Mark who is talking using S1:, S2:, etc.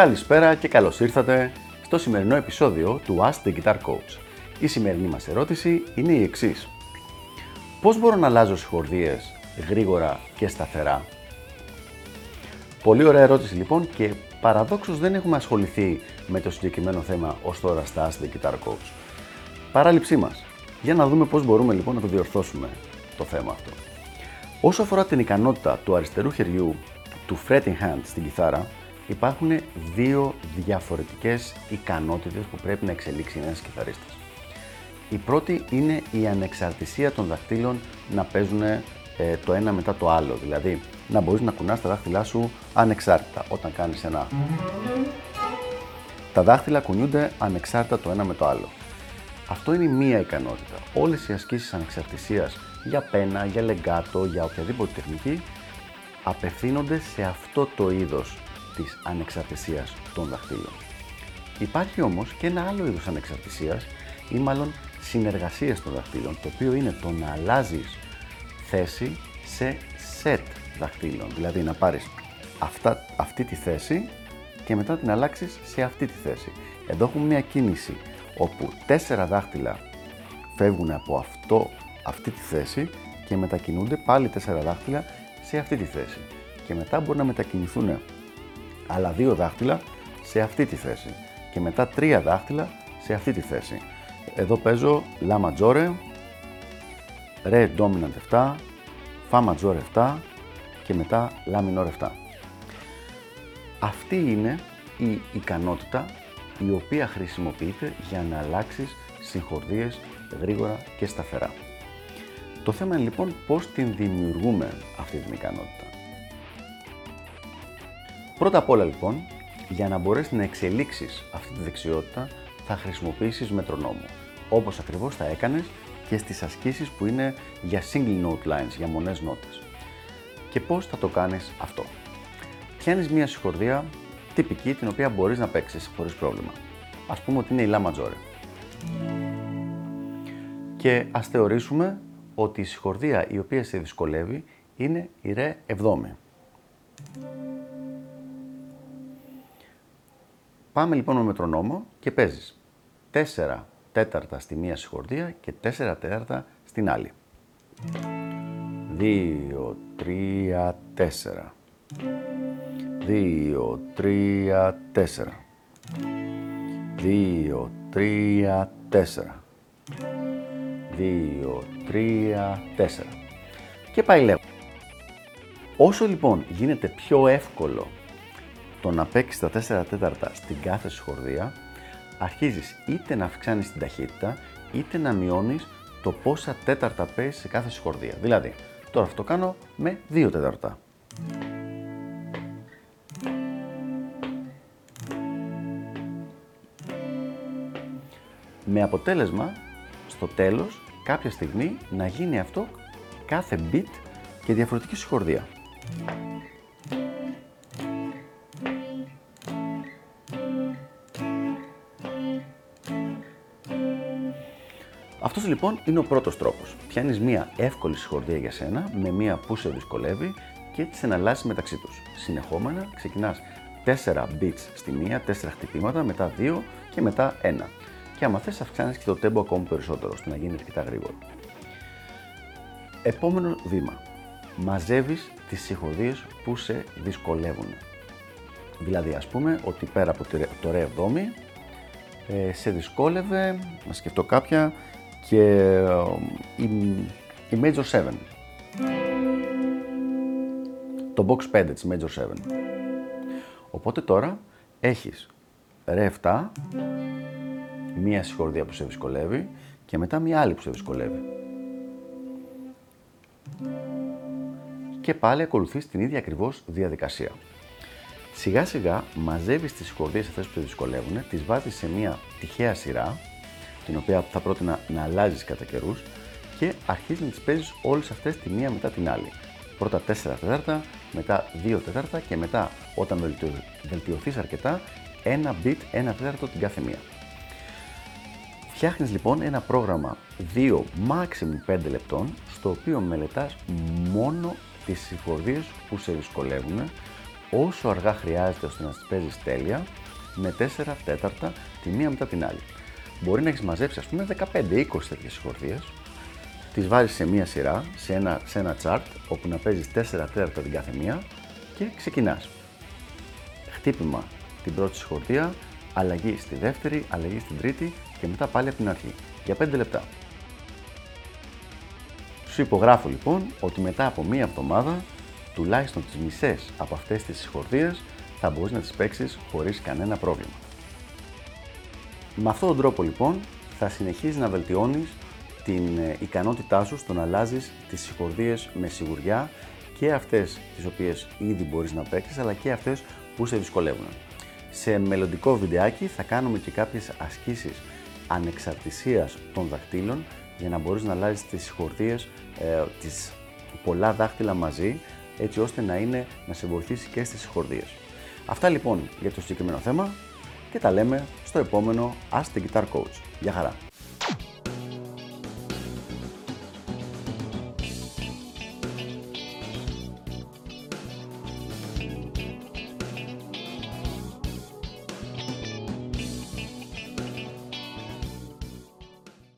S1: Καλησπέρα και καλώς ήρθατε στο σημερινό επεισόδιο του Ask the Guitar Coach. Η σημερινή μας ερώτηση είναι η εξής. Πώς μπορώ να αλλάζω συγχορδίες γρήγορα και σταθερά; Πολύ ωραία ερώτηση λοιπόν και παραδόξως δεν έχουμε ασχοληθεί με το συγκεκριμένο θέμα ως τώρα στα Ask the Guitar Coach. Παράληψή μας. Για να δούμε πώς μπορούμε λοιπόν να το διορθώσουμε το θέμα αυτό. Όσο αφορά την ικανότητα του αριστερού χεριού του fretting hand στην κιθάρα, υπάρχουν δύο διαφορετικές ικανότητες που πρέπει να εξελίξει ένας κιθαρίστας. Η πρώτη είναι η ανεξαρτησία των δαχτύλων να παίζουν ε, το ένα μετά το άλλο, δηλαδή να μπορείς να κουνάς τα δάχτυλά σου ανεξάρτητα όταν κάνεις ένα... Τα δάχτυλα κουνιούνται ανεξάρτητα το ένα με το άλλο. Αυτό είναι μία ικανότητα. Όλες οι ασκήσεις ανεξαρτησίας για πένα, για λεγκάτο, για οποιαδήποτε τεχνική απευθύνονται σε αυτό το είδος της ανεξαρτησίας των δαχτύλων. Υπάρχει όμως και ένα άλλο είδος ανεξαρτησίας ή μάλλον συνεργασίας των δαχτύλων, το οποίο είναι το να αλλάζεις θέση σε set δαχτύλων. Δηλαδή να πάρεις αυτά, αυτή τη θέση και μετά την αλλάξεις σε αυτή τη θέση. Εδώ έχουμε μια κίνηση όπου τέσσερα δάχτυλα φεύγουν από αυτό, αυτή τη θέση και μετακινούνται πάλι τέσσερα δάχτυλα σε αυτή τη θέση. Και μετά μπορεί να μετακινηθούν άλλα δύο δάχτυλα σε αυτή τη θέση. Και μετά τρία δάχτυλα σε αυτή τη θέση. Εδώ παίζω La Maggiore, Re Dominant 7, Fa Maggiore 7 και μετά La Minore 7. Αυτή είναι η ικανότητα η οποία χρησιμοποιείται για να αλλάξεις συγχορδίες γρήγορα και σταθερά. Το θέμα είναι λοιπόν πώς την δημιουργούμε αυτή την ικανότητα. Πρώτα απ' όλα λοιπόν, για να μπορέσεις να εξελίξεις αυτή τη δεξιότητα θα χρησιμοποιήσεις μετρονόμο, όπως ακριβώς θα έκανες και στις ασκήσεις που είναι για single note lines, για μονές νότες. Και πώς θα το κάνεις αυτό. Πιάνεις μια συγχορδία τυπική την οποία μπορείς να παίξεις χωρίς πρόβλημα. Ας πούμε ότι είναι η La Maggiore. Και ας θεωρήσουμε ότι η συγχορδία η οποία σε δυσκολεύει είναι η Re 7. Πάμε λοιπόν με μετρονόμο και παίζεις 4 τέταρτα στη μία συγχορδία και 4 τέταρτα στην άλλη. 2, 3, 4. 2, 3, 4. 2, 3, 4. 2, 3, 4. Και πάει λέγω. Όσο λοιπόν γίνεται πιο εύκολο το να παίξεις τα 4 τέταρτα στην κάθε σχορδία, αρχίζεις είτε να αυξάνεις την ταχύτητα, είτε να μειώνεις το πόσα τέταρτα παίζεις σε κάθε σχορδία. Δηλαδή, τώρα αυτό το κάνω με 2 τέταρτα. Με αποτέλεσμα, στο τέλος, κάποια στιγμή να γίνει αυτό κάθε beat και διαφορετική συγχορδία. Αυτός λοιπόν είναι ο πρώτος τρόπος. Πιάνεις μία εύκολη συγχορδία για σένα με μία που σε δυσκολεύει και τις εναλλάσσεις μεταξύ τους. Συνεχόμενα ξεκινάς 4 beats στη μία, 4 χτυπήματα, μετά 2 και μετά 1. Και άμα θες αυξάνεις και το tempo ακόμη περισσότερο, ώστε να γίνει αρκετά γρήγορο. Επόμενο βήμα. Μαζεύεις τις συγχορδίες που σε δυσκολεύουν. Δηλαδή, ας πούμε ότι πέρα από το ρε 7 ε, σε δυσκόλευε, να σκεφτώ κάποια, και η, η Major 7. Το Box 5 της Major 7. Οπότε τώρα έχεις Ρε 7, μία συγχορδία που σε δυσκολεύει και μετά μία άλλη που σε δυσκολεύει. Και πάλι ακολουθείς την ίδια ακριβώς διαδικασία. Σιγά σιγά μαζεύεις τις συγχορδίες αυτές που σε δυσκολεύουν, τις βάζεις σε μία τυχαία σειρά την οποία θα πρότεινα να αλλάζεις κατά καιρούς και αρχίζεις να τις παίζεις όλες αυτές τη μία μετά την άλλη. Πρώτα 4 τέταρτα, μετά 2 τέταρτα και μετά όταν βελτιωθείς αρκετά, ένα beat, ένα τέταρτο την κάθε μία. Φτιάχνεις λοιπόν ένα πρόγραμμα 2 maximum 5 λεπτών, στο οποίο μελετάς μόνο τις συγχορδίες που σε δυσκολεύουν, όσο αργά χρειάζεται ώστε να τις παίζεις τέλεια, με 4 τέταρτα τη μία μετά την άλλη. Μπορεί να έχεις μαζέψει ας πούμε 15-20 τέτοιες συγχορδίες, τις βάζεις σε μία σειρά, σε ένα, σε ένα chart, όπου να παίζεις 4 τέταρτα την κάθε μία και ξεκινάς. Χτύπημα την πρώτη συγχορδία, αλλαγή στη δεύτερη, αλλαγή στην τρίτη και μετά πάλι από την αρχή, για 5 λεπτά. Σου υπογράφω λοιπόν ότι μετά από μία εβδομάδα, τουλάχιστον τις μισές από αυτές τις συγχορδίες θα μπορείς να τις παίξεις χωρίς κανένα πρόβλημα. Με αυτόν τον τρόπο λοιπόν θα συνεχίζεις να βελτιώνεις την ε, ικανότητά σου στο να αλλάζεις τις συγχορδίες με σιγουριά και αυτές τις οποίες ήδη μπορείς να παίξεις αλλά και αυτές που σε δυσκολεύουν. Σε μελλοντικό βιντεάκι θα κάνουμε και κάποιες ασκήσεις ανεξαρτησίας των δαχτύλων για να μπορείς να αλλάζεις τις συγχορδίες, ε, τις πολλά δάχτυλα μαζί έτσι ώστε να, είναι, να σε βοηθήσει και στις συγχορδίες. Αυτά λοιπόν για το συγκεκριμένο θέμα και τα λέμε στο επόμενο Ask the Guitar Coach. Γεια χαρά!